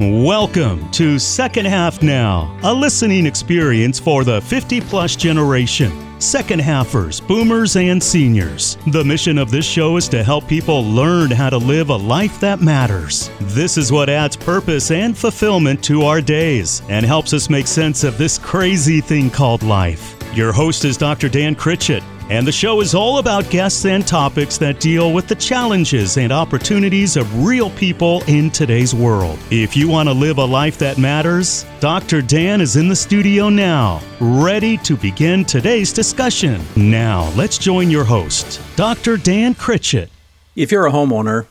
Welcome to Second Half Now, a listening experience for the 50 plus generation. Second halfers, boomers, and seniors. The mission of this show is to help people learn how to live a life that matters. This is what adds purpose and fulfillment to our days and helps us make sense of this crazy thing called life. Your host is Dr. Dan Critchett, and the show is all about guests and topics that deal with the challenges and opportunities of real people in today's world. If you want to live a life that matters, Dr. Dan is in the studio now, ready to begin today's discussion. Now, let's join your host, Dr. Dan Critchett. If you're a homeowner,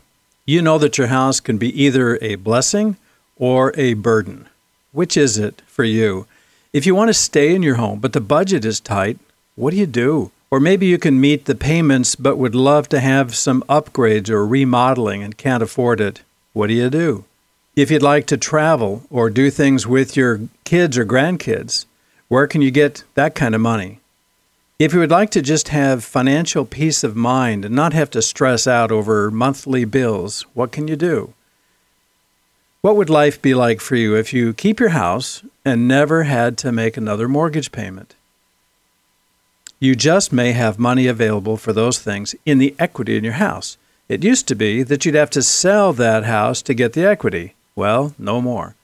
you know that your house can be either a blessing or a burden. Which is it for you? If you want to stay in your home, but the budget is tight, what do you do? Or maybe you can meet the payments but would love to have some upgrades or remodeling and can't afford it. What do you do? If you'd like to travel or do things with your kids or grandkids, where can you get that kind of money? If you would like to just have financial peace of mind and not have to stress out over monthly bills, what can you do? What would life be like for you if you keep your house and never had to make another mortgage payment? You just may have money available for those things in the equity in your house. It used to be that you'd have to sell that house to get the equity. Well, no more.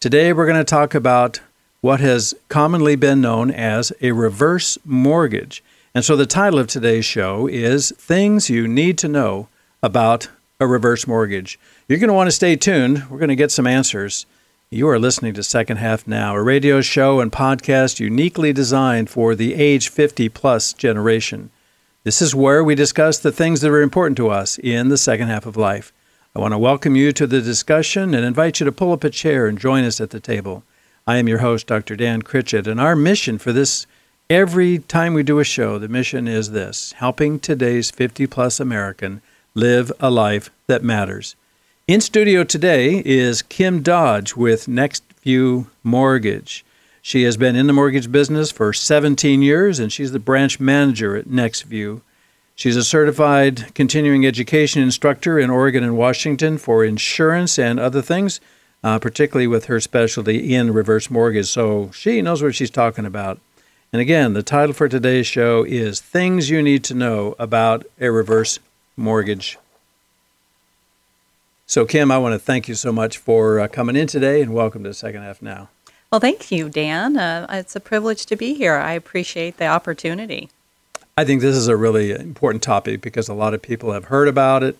Today we're going to talk about what has commonly been known as a reverse mortgage. And so the title of today's show is Things You Need to Know About a Reverse Mortgage. You're going to want to stay tuned. We're going to get some answers. You are listening to Second Half Now, a radio show and podcast uniquely designed for the age 50 plus generation. This is where we discuss the things that are important to us in the second half of life. I want to welcome you to the discussion and invite you to pull up a chair and join us at the table. I am your host, Dr. Dan Critchett, and our mission for this every time we do a show, the mission is this helping today's 50 plus American live a life that matters. In studio today is Kim Dodge with Nextview Mortgage. She has been in the mortgage business for 17 years and she's the branch manager at Nextview. She's a certified continuing education instructor in Oregon and Washington for insurance and other things, uh, particularly with her specialty in reverse mortgage. So she knows what she's talking about. And again, the title for today's show is Things You Need to Know About a Reverse Mortgage so, Kim, I want to thank you so much for uh, coming in today and welcome to Second Half Now. Well, thank you, Dan. Uh, it's a privilege to be here. I appreciate the opportunity. I think this is a really important topic because a lot of people have heard about it,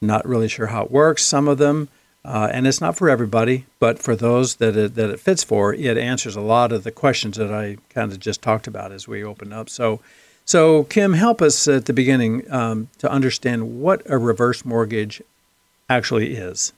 not really sure how it works, some of them. Uh, and it's not for everybody, but for those that it, that it fits for, it answers a lot of the questions that I kind of just talked about as we open up. So, so Kim, help us at the beginning um, to understand what a reverse mortgage actually is.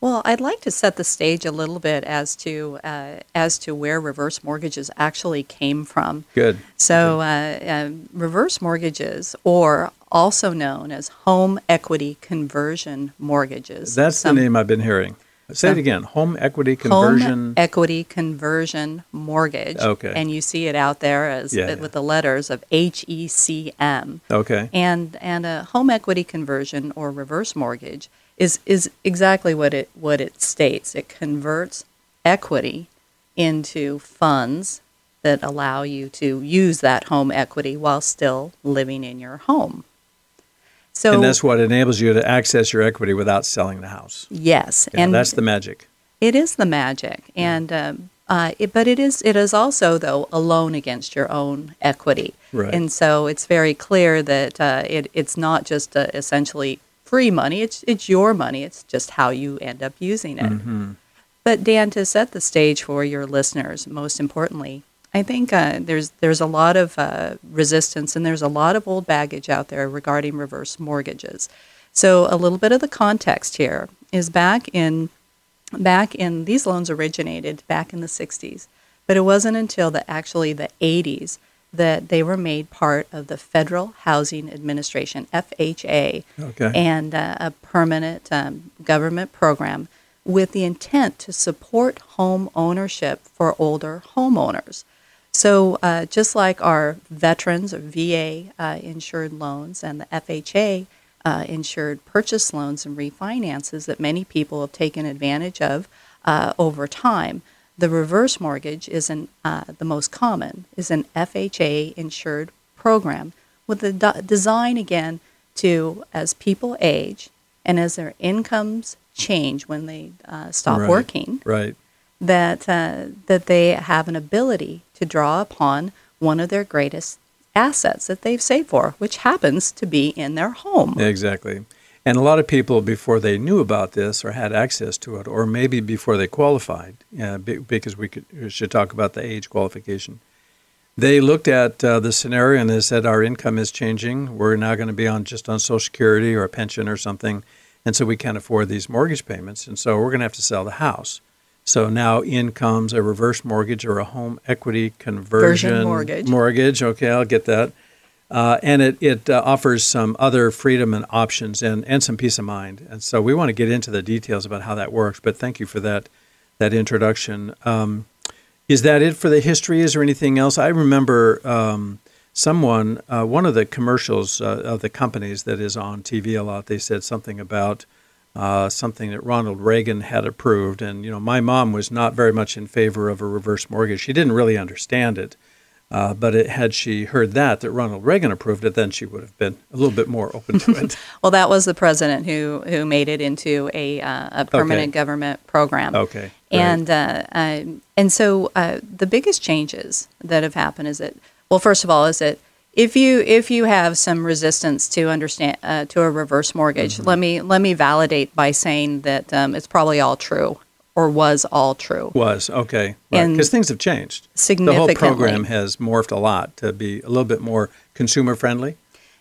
Well, I'd like to set the stage a little bit as to uh, as to where reverse mortgages actually came from. Good. So, uh, uh, reverse mortgages, or also known as home equity conversion mortgages. That's Some, the name I've been hearing. Say it again. Home equity conversion. Home equity conversion mortgage. Okay. And you see it out there as yeah, with yeah. the letters of HECM. Okay. And and a home equity conversion or reverse mortgage is is exactly what it what it states. It converts equity into funds that allow you to use that home equity while still living in your home. So, and that's what enables you to access your equity without selling the house. Yes, yeah, and that's the magic. It is the magic, and um, uh, it, but it is it is also though a loan against your own equity, right. and so it's very clear that uh, it, it's not just uh, essentially free money. It's it's your money. It's just how you end up using it. Mm-hmm. But Dan, to set the stage for your listeners, most importantly, I think uh, there's there's a lot of uh, resistance and there's a lot of old baggage out there regarding reverse mortgages. So a little bit of the context here is back in back in these loans originated back in the 60s, but it wasn't until the actually the 80s that they were made part of the Federal Housing Administration, FHA, okay. and uh, a permanent um, government program with the intent to support home ownership for older homeowners. So, uh, just like our veterans or VA uh, insured loans and the FHA uh, insured purchase loans and refinances that many people have taken advantage of, uh, over time. The reverse mortgage is an, uh, the most common, is an FHA insured program with the de- design again to as people age and as their incomes change when they uh, stop Right. working, Right. that uh, that they have an ability to draw upon one of their greatest assets that they've saved for, which happens to be in their home. Exactly. And a lot of people, before they knew about this or had access to it, or maybe before they qualified, uh, be- because we, could, we should talk about the age qualification, they looked at uh, the scenario and they said, Our income is changing. We're now going to be on just on Social Security or a pension or something. And so we can't afford these mortgage payments. And so we're going to have to sell the house. So now in comes a reverse mortgage or a home equity conversion Version mortgage. Mortgage. Okay, I'll get that. Uh, and it, it uh, offers some other freedom and options and, and some peace of mind. And so we want to get into the details about how that works. But thank you for that that introduction. Um, is that it for the history? Is there anything else? I remember um, someone, uh, one of the commercials uh, of the companies that is on TV a lot. They said something about uh, something that Ronald Reagan had approved, and you know, my mom was not very much in favor of a reverse mortgage. She didn't really understand it. Uh, but it, had she heard that that Ronald Reagan approved it, then she would have been a little bit more open to it. Well, that was the president who who made it into a uh, a permanent Okay. government program. Okay, great. And uh, uh, and so uh, the biggest changes that have happened is that well, first of all, is that if you if you have some resistance to understand uh, to a reverse mortgage, Mm-hmm. let me let me validate by saying that um, it's probably all true or was all true. Was okay because things have changed. Significantly, The whole program has morphed a lot to be a little bit more consumer friendly.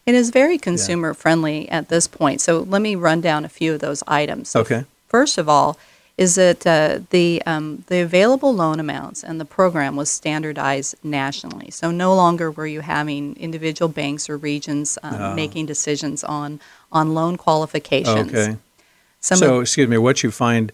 It is very consumer friendly at this point. So let me run down a few of those items. Okay. First of all, is that uh, the um, the available loan amounts and the program was standardized nationally. So no longer were you having individual banks or regions um, Oh. making decisions on on loan qualifications. Okay. Some so, of, excuse me, what you find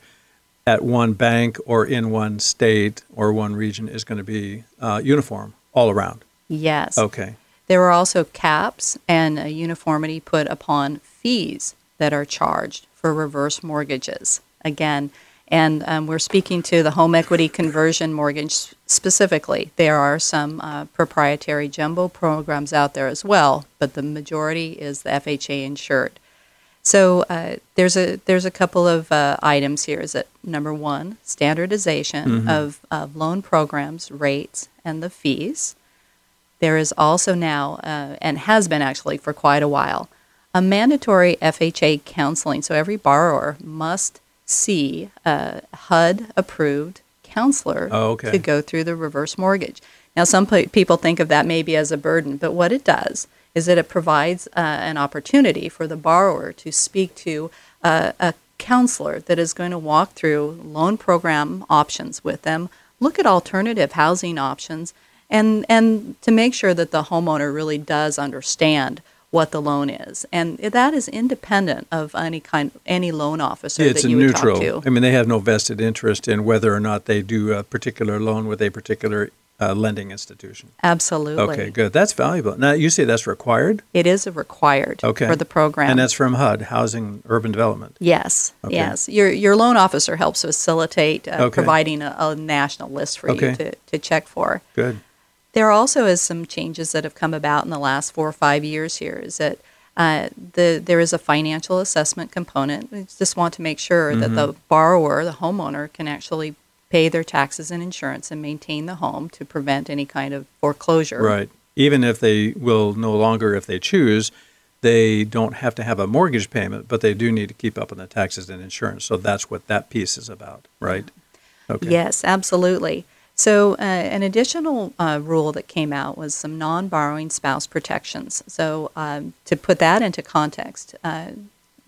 at one bank or in one state or one region is going to be uh, uniform all around. yes. Okay. There are also caps and a uniformity put upon fees that are charged for reverse mortgages. Again, and um, we're speaking to the home equity conversion mortgage specifically. There are some uh, proprietary jumbo programs out there as well, but the majority is the FHA insured. So uh, there's a there's a couple of uh, items here. Is that number one, standardization of, of loan programs, rates, and the fees. There is also now, uh, and has been actually for quite a while, a mandatory FHA counseling. So every borrower must see a HUD approved counselor Oh, okay. to go through the reverse mortgage. Now, some pe- people think of that maybe as a burden, but what it does is that it provides uh, an opportunity for the borrower to speak to uh, a counselor that is going to walk through loan program options with them, look at alternative housing options, and and to make sure that the homeowner really does understand what the loan is, and that is independent of any kind any loan officer it's that a you would neutral. talk to. I mean, they have no vested interest in whether or not they do a particular loan with a particular uh, lending institution. Absolutely, Okay, good. That's valuable. Now, you say that's required? it is a required Okay. for the program. And that's from HUD, Housing Urban Development. Yes, Okay. yes. Your your loan officer helps facilitate uh, Okay. providing a, a national list for Okay. you to, to check for. Good. There also is some changes that have come about in the last four or five years. Here is that uh, the there is a financial assessment component. We just want to make sure that Mm-hmm. the borrower, the homeowner, can actually pay their taxes and insurance and maintain the home to prevent any kind of foreclosure. Right. Even if they will no longer, if they choose, they don't have to have a mortgage payment, but they do need to keep up on the taxes and insurance. So that's what that piece is about, right? Okay. Yes, absolutely. So, uh, an additional uh, rule that came out was some non borrowing spouse protections. So, um, to put that into context, uh,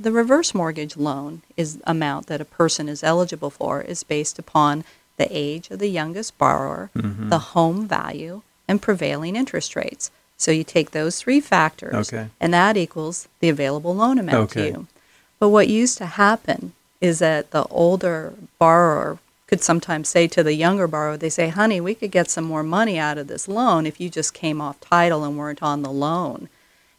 the reverse mortgage loan is amount that a person is eligible for is based upon the age of the youngest borrower, Mm-hmm. the home value, and prevailing interest rates. So you take those three factors, Okay. and that equals the available loan amount Okay. to you. But what used to happen is that the older borrower could sometimes say to the younger borrower, they say, honey, we could get some more money out of this loan if you just came off title and weren't on the loan.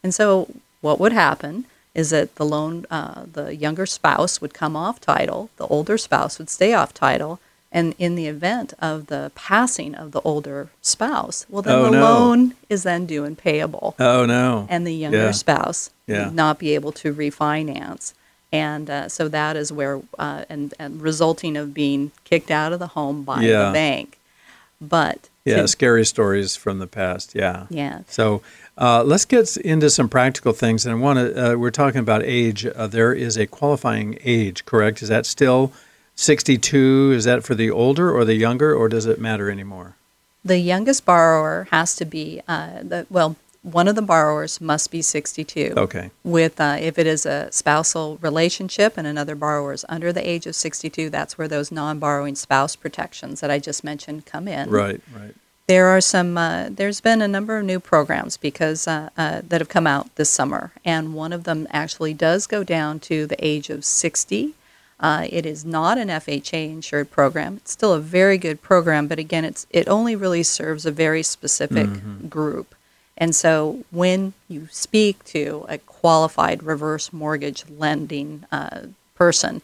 And so what would happen is that the loan, uh, the younger spouse would come off title, the older spouse would stay off title, and in the event of the passing of the older spouse, well, then Oh, the no. loan is then due and payable, Oh no. and the younger Yeah. spouse Yeah. would not be able to refinance. And uh, so that is where, uh, and, and resulting of being kicked out of the home by Yeah. the bank. But Yeah, scary stories from the past. Yeah. yeah, So uh, let's get into some practical things. And I want to. Uh, we're talking about age. Uh, there is a qualifying age, correct? Is that still 62? Is that for the older or the younger, or does it matter anymore? the youngest borrower has to be uh, the well. One of the borrowers must be 62. Okay. With uh, if it is a spousal relationship and another borrower is under the age of 62, that's where those non-borrowing spouse protections that I just mentioned come in. Right. Right. There are some. Uh, there's been a number of new programs because uh, uh, that have come out this summer, and one of them actually does go down to the age of 60. Uh, it is not an FHA insured program. It's still a very good program, but again, it's it only really serves a very specific group. And so, when you speak to a qualified reverse mortgage lending uh, person,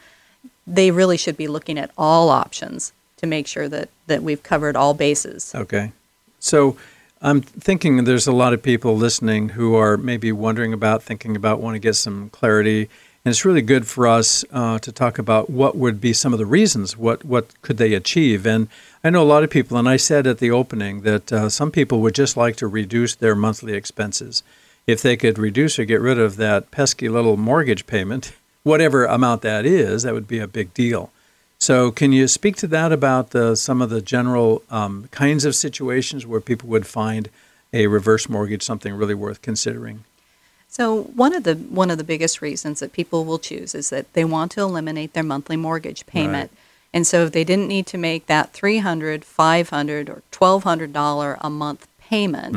they really should be looking at all options to make sure that, that we've covered all bases. Okay. So I'm thinking there's a lot of people listening who are maybe wondering about, thinking about, want to get some clarity. And it's really good for us uh, to talk about what would be some of the reasons. What what could they achieve? And I know a lot of people, and I said at the opening that uh, some people would just like to reduce their monthly expenses. If they could reduce or get rid of that pesky little mortgage payment, whatever amount that is, that would be a big deal. So, can you speak to that about the, some of the general um, kinds of situations where people would find a reverse mortgage something really worth considering? So one of the one of the biggest reasons that people will choose is that they want to eliminate their monthly mortgage payment. And so if they didn't need to make that 300, 500 or $1200 a month payment,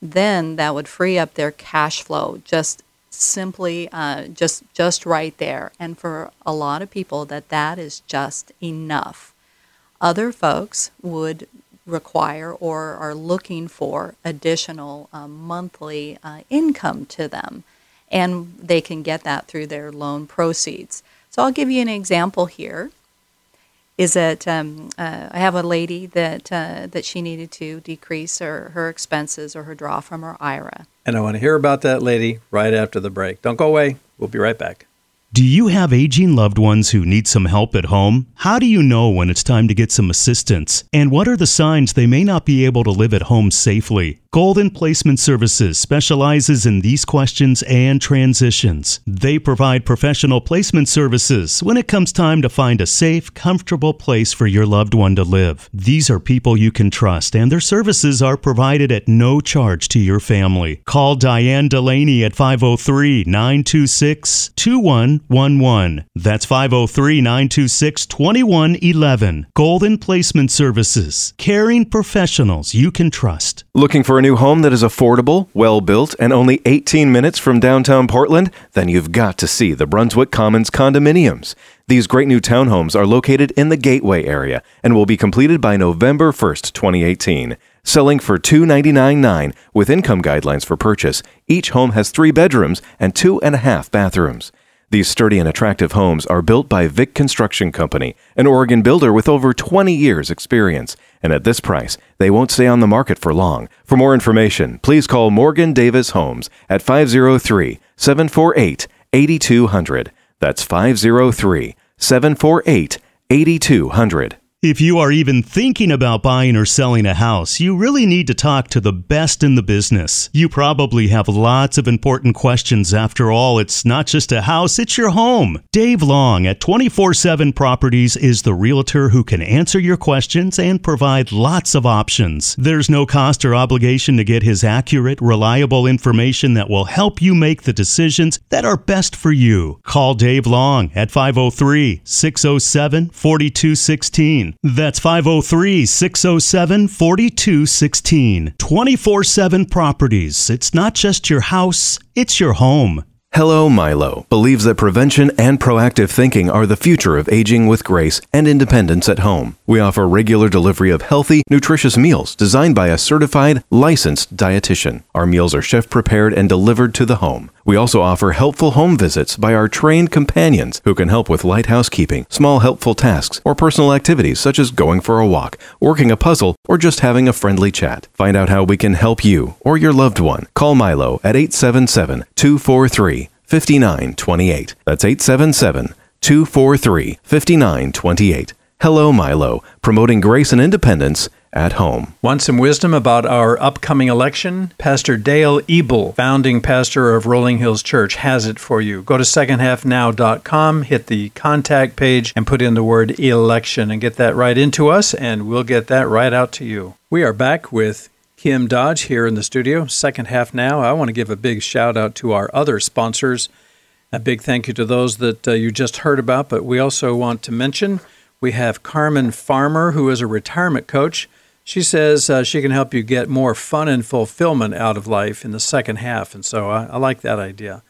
then that would free up their cash flow just simply uh, just just right there. And for a lot of people that that is just enough. Other folks would require or are looking for additional um, monthly uh, income to them, and they can get that through their loan proceeds. So I'll give you an example here. Is that um, uh, I have a lady that uh, that she needed to decrease her, her expenses or her draw from her IRA. And I want to hear about that lady right after the break. Don't go away. We'll be right back. Do you have aging loved ones who need some help at home? How do you know when it's time to get some assistance? And what are the signs they may not be able to live at home safely? Golden Placement Services specializes in these questions and transitions. They provide professional placement services when it comes time to find a safe, comfortable place for your loved one to live. These are people you can trust, and their services are provided at no charge to your family. Call Diane Delaney at 503 926 2111. That's 503 926 2111. Golden Placement Services, caring professionals you can trust. Looking for a new home that is affordable, well built, and only 18 minutes from downtown Portland? Then you've got to see the Brunswick Commons condominiums. These great new townhomes are located in the Gateway area and will be completed by November 1st, 2018. Selling for $299.9 with income guidelines for purchase, each home has three bedrooms and two and a half bathrooms. These sturdy and attractive homes are built by Vic Construction Company, an Oregon builder with over 20 years' experience. And at this price, they won't stay on the market for long. For more information, please call Morgan Davis Homes at 503 748 8200. That's 503 748 8200. If you are even thinking about buying or selling a house, you really need to talk to the best in the business. You probably have lots of important questions. After all, it's not just a house, it's your home. Dave Long at 24 7 Properties is the realtor who can answer your questions and provide lots of options. There's no cost or obligation to get his accurate, reliable information that will help you make the decisions that are best for you. Call Dave Long at 503 607 4216. That's 503 607 4216. 24 7 Properties. It's not just your house, it's your home. Hello Milo believes that prevention and proactive thinking are the future of aging with grace and independence at home. We offer regular delivery of healthy, nutritious meals designed by a certified, licensed dietitian. Our meals are chef prepared and delivered to the home. We also offer helpful home visits by our trained companions who can help with light housekeeping, small helpful tasks, or personal activities such as going for a walk, working a puzzle, or just having a friendly chat. Find out how we can help you or your loved one. Call Milo at 877 243 5928. That's 877 243 5928. Hello Milo, promoting grace and independence at home. Want some wisdom about our upcoming election? Pastor Dale Ebel, founding pastor of Rolling Hills Church, has it for you. Go to secondhalfnow.com, hit the contact page, and put in the word election and get that right into us, and we'll get that right out to you. We are back with Kim Dodge here in the studio. Second half now. I want to give a big shout out to our other sponsors. A big thank you to those that uh, you just heard about, but we also want to mention we have Carmen Farmer, who is a retirement coach. She says uh, she can help you get more fun and fulfillment out of life in the second half. And so I, I like that idea.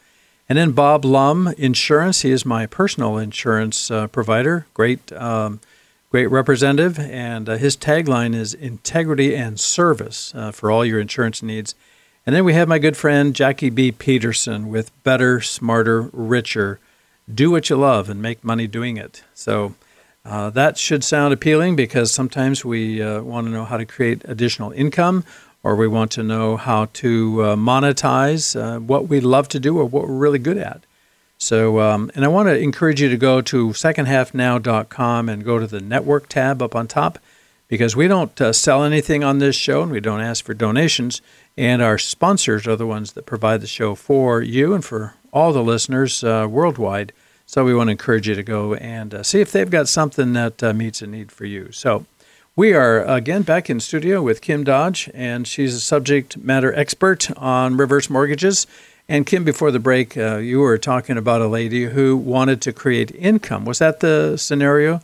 And then Bob Lum Insurance. He is my personal insurance uh, provider. Great um, great representative, and uh, his tagline is integrity and service uh, for all your insurance needs. And then we have my good friend Jackie B. Peterson with Better, Smarter, Richer. Do what you love and make money doing it. So uh, that should sound appealing because sometimes we uh, want to know how to create additional income or we want to know how to uh, monetize uh, what we love to do or what we're really good at. So, um, and I want to encourage you to go to secondhalfnow.com and go to the network tab up on top because we don't uh, sell anything on this show and we don't ask for donations. And our sponsors are the ones that provide the show for you and for all the listeners uh, worldwide. So we want to encourage you to go and uh, see if they've got something that uh, meets a need for you. So we are again back in studio with Kim Dodge, and she's a subject matter expert on reverse mortgages. And Kim, before the break, uh, you were talking about a lady who wanted to create income. Was that the scenario?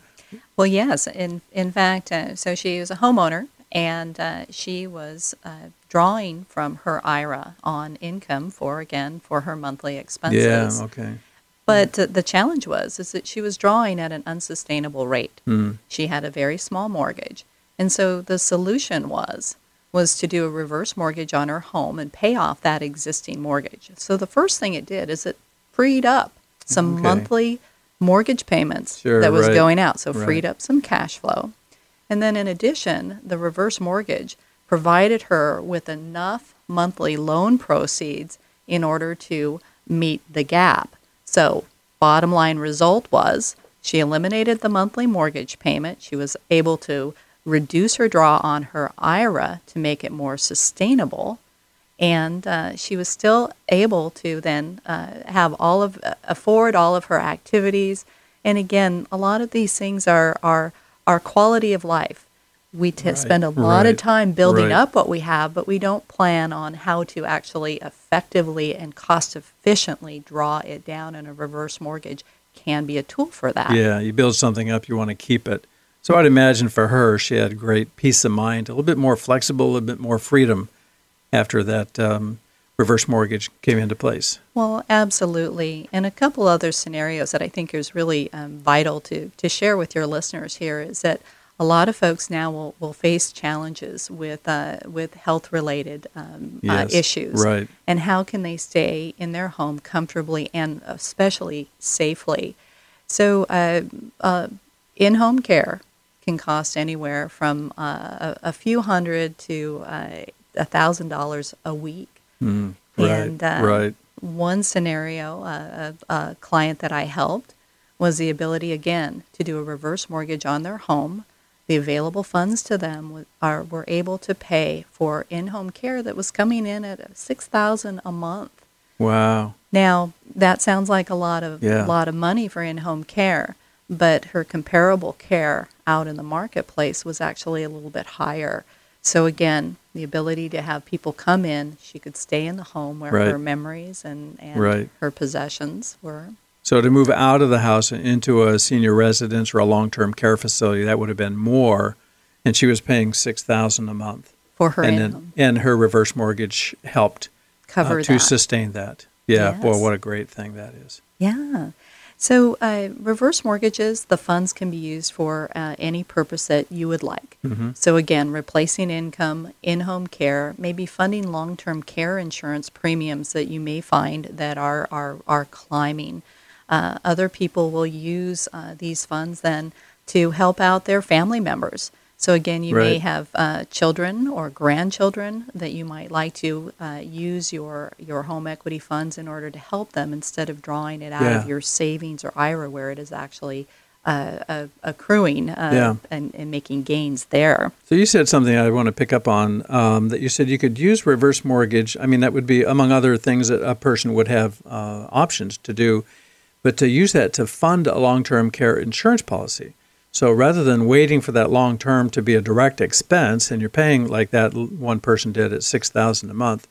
Well, yes. In in fact, uh, so she was a homeowner, and uh, she was uh, drawing from her IRA on income for again for her monthly expenses. Yeah. Okay. But the challenge was is that she was drawing at an unsustainable rate. Mm. She had a very small mortgage, and so the solution was was to do a reverse mortgage on her home and pay off that existing mortgage. So the first thing it did is it freed up some Okay. monthly mortgage payments Sure, that was right, going out. So right. freed up some cash flow. And then in addition, the reverse mortgage provided her with enough monthly loan proceeds in order to meet the gap. So, bottom line result was she eliminated the monthly mortgage payment. She was able to reduce her draw on her IRA to make it more sustainable. And uh, she was still able to then uh, have all of afford all of her activities. And again, a lot of these things are are our quality of life. We t- Right, spend a lot of time building right. up what we have, but we don't plan on how to actually effectively and cost efficiently draw it down. And a reverse mortgage can be a tool for that. Yeah, you build something up, you want to keep it. So I'd imagine for her, she had great peace of mind, a little bit more flexible, a little bit more freedom after that um, reverse mortgage came into place. Well, absolutely. And a couple other scenarios that I think is really um, vital to, to share with your listeners here is that a lot of folks now will, will face challenges with uh, with health related um, uh, issues. right. And how can they stay in their home comfortably and especially safely? So, uh, uh, in home care can cost anywhere from uh, a, a few hundred to uh, a thousand dollars a week. Mm, right, And uh, right. one scenario, uh, a, a client that I helped, was the ability again to do a reverse mortgage on their home. The available funds to them are were able to pay for in-home care that was coming in at six thousand a month. Wow. Now that sounds like a lot of Yeah. lot of money for in-home care, but her comparable care out in the marketplace was actually a little bit higher. So again, the ability to have people come in, she could stay in the home where Right. her memories and, and Right. her possessions were. So to move out of the house and into a senior residence or a long-term care facility, that would have been more, and she was paying six thousand a month. For her and in-home then, and her reverse mortgage helped uh, cover to that. sustain that. Yeah, Yes. boy, what a great thing that is. Yeah. So, uh, reverse mortgages, the funds can be used for uh, any purpose that you would like. So, again, replacing income, in home care, maybe funding long term care insurance premiums that you may find that are, are, are climbing. Uh, other people will use uh, these funds then to help out their family members. So, again, you may have uh, children or grandchildren that you might like to uh, use your, your home equity funds in order to help them instead of drawing it out Yeah. of your savings or IRA where it is actually uh, uh, accruing uh, Yeah. and, and making gains there. So you said something I want to pick up on. Um, that you said you could use reverse mortgage. I mean, that would be among other things that a person would have uh, options to do, but to use that to fund a long-term care insurance policy. So rather than waiting for that long term to be a direct expense, and you're paying like that one person did at six thousand a month,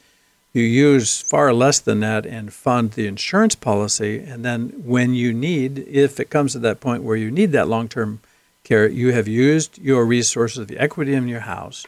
you use far less than that and fund the insurance policy. And then when you need, if it comes to that point where you need that long term care, you have used your resources, the equity in your house,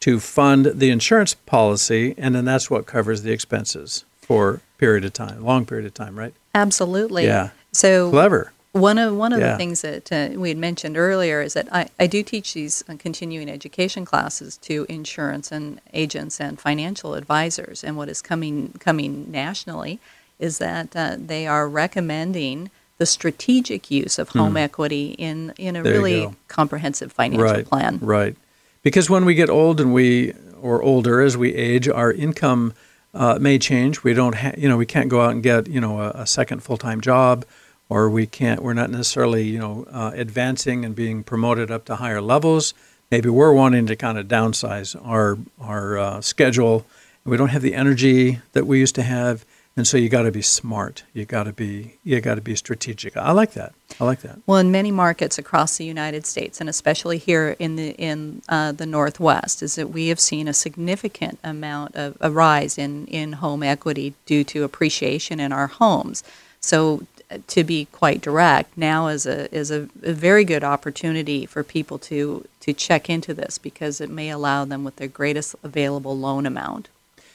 to fund the insurance policy, and then that's what covers the expenses for a period of time, long period of time, right? Absolutely. Yeah. So Clever. One of one of Yeah. the things that uh, we had mentioned earlier is that I, I do teach these uh, continuing education classes to insurance and agents and financial advisors. And what is coming coming nationally is that uh, they are recommending the strategic use of home equity in in a Hmm. There really comprehensive financial right, plan. Right. Because when we get old and we, or older as we age, our income uh, may change. We don't, ha- you know, we can't go out and get, you know, a, a second full-time job, or we can't. We're not necessarily, you know, uh, advancing and being promoted up to higher levels. Maybe we're wanting to kind of downsize our our uh, schedule. We don't have the energy that we used to have, and so you got to be smart. You got to be you got to be strategic. I like that. I like that. Well, in many markets across the United States, and especially here in the in uh, the Northwest, is that we have seen a significant amount of a rise in in home equity due to appreciation in our homes. So, to be quite direct, now is a is a, a very good opportunity for people to to check into this because it may allow them with their greatest available loan amount.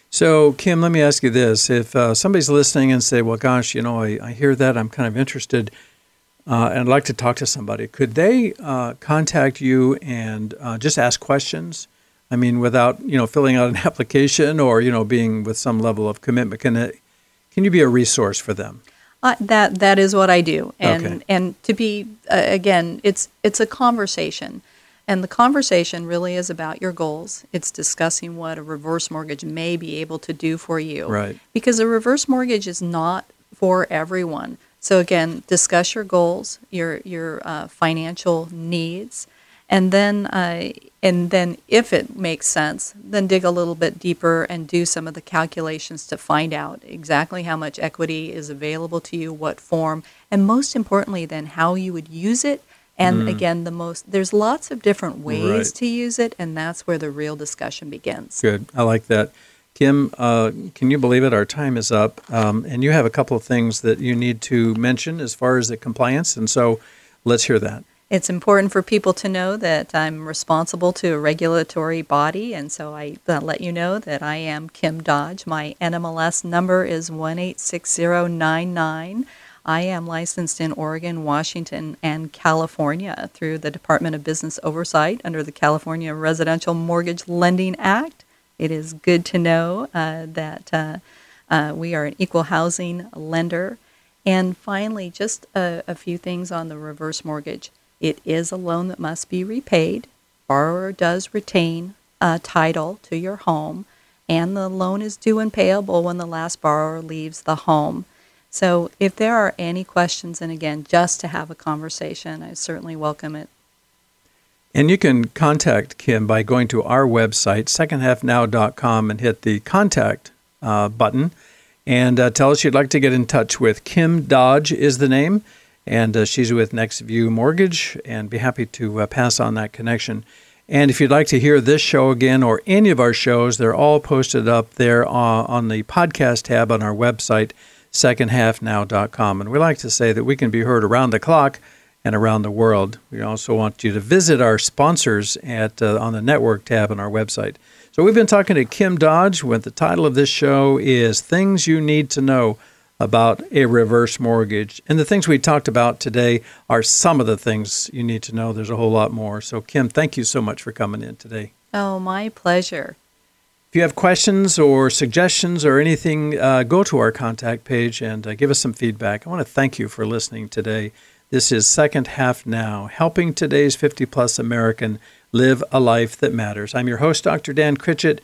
So, Kim, let me ask you this: If uh, somebody's listening and say, "Well, gosh, you know, I, I hear that, I'm kind of interested, uh, and I'd like to talk to somebody," could they uh, contact you and uh, just ask questions? I mean, without you know filling out an application or you know being with some level of commitment. Can it? Can you be a resource for them? Uh, that that is what I do, and Okay. and to be uh, again, it's it's a conversation, and the conversation really is about your goals. It's discussing what a reverse mortgage may be able to do for you, Right. Because a reverse mortgage is not for everyone. So again, discuss your goals, your your uh, financial needs, and then uh, and then if it makes sense, then dig a little bit deeper and do some of the calculations to find out exactly how much equity is available to you, what form, and most importantly, then how you would use it. And again, the most there's lots of different ways Right. to use it, and that's where the real discussion begins. Good. I like that. Kim, uh, can you believe it? Our time is up, um, and you have a couple of things that you need to mention as far as the compliance, and so let's hear that. It's important for people to know that I'm responsible to a regulatory body, and so I uh, let you know that I am Kim Dodge. My NMLS number is 186099. I am licensed in Oregon, Washington, and California through the Department of Business Oversight under the California Residential Mortgage Lending Act. It is good to know uh, that uh, uh, we are an equal housing lender. And finally, just a, a few things on the reverse mortgage. It is a loan that must be repaid. Borrower does retain a title to your home, and the loan is due and payable when the last borrower leaves the home. So, if there are any questions, and again, just to have a conversation, I certainly welcome it. And you can contact Kim by going to our website, secondhalfnow.com, and hit the contact uh, button and uh, tell us you'd like to get in touch with. Kim Dodge is the name, and uh, she's with NextView Mortgage, and be happy to uh, pass on that connection. And if you'd like to hear this show again or any of our shows, they're all posted up there uh, on the podcast tab on our website, secondhalfnow.com. And we like to say that we can be heard around the clock and around the world. We also want you to visit our sponsors at uh, on the network tab on our website. So we've been talking to Kim Dodge. With the title of this show is "Things You Need to Know about a reverse mortgage. And the things we talked about today are some of the things you need to know. There's a whole lot more. So, Kim, thank you so much for coming in today. Oh, my pleasure. If you have questions or suggestions or anything, uh, go to our contact page and uh, give us some feedback. I want to thank you for listening today. This is Second Half Now, helping today's 50 plus American live a life that matters. I'm your host, Dr. Dan Critchett.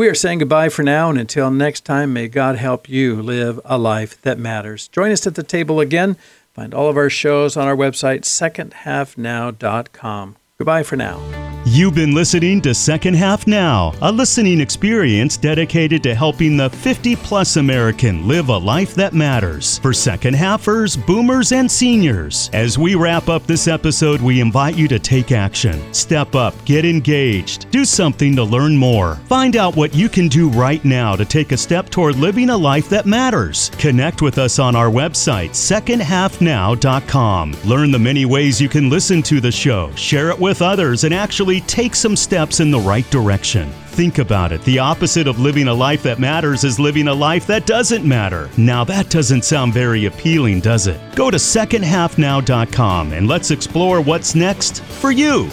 We are saying goodbye for now, and until next time, may God help you live a life that matters. Join us at the table again. Find all of our shows on our website, secondhalfnow.com. Goodbye for now. You've been listening to Second Half Now, a listening experience dedicated to helping the 50 plus American live a life that matters for second halfers, boomers, and seniors. As we wrap up this episode, we invite you to take action. Step up, get engaged, do something to learn more. Find out what you can do right now to take a step toward living a life that matters. Connect with us on our website, secondhalfnow.com. Learn the many ways you can listen to the show, share it with others, and take some steps in the right direction. Think about it. The opposite of living a life that matters is living a life that doesn't matter. Now, that doesn't sound very appealing, does it? Go to secondhalfnow.com and let's explore what's next for you.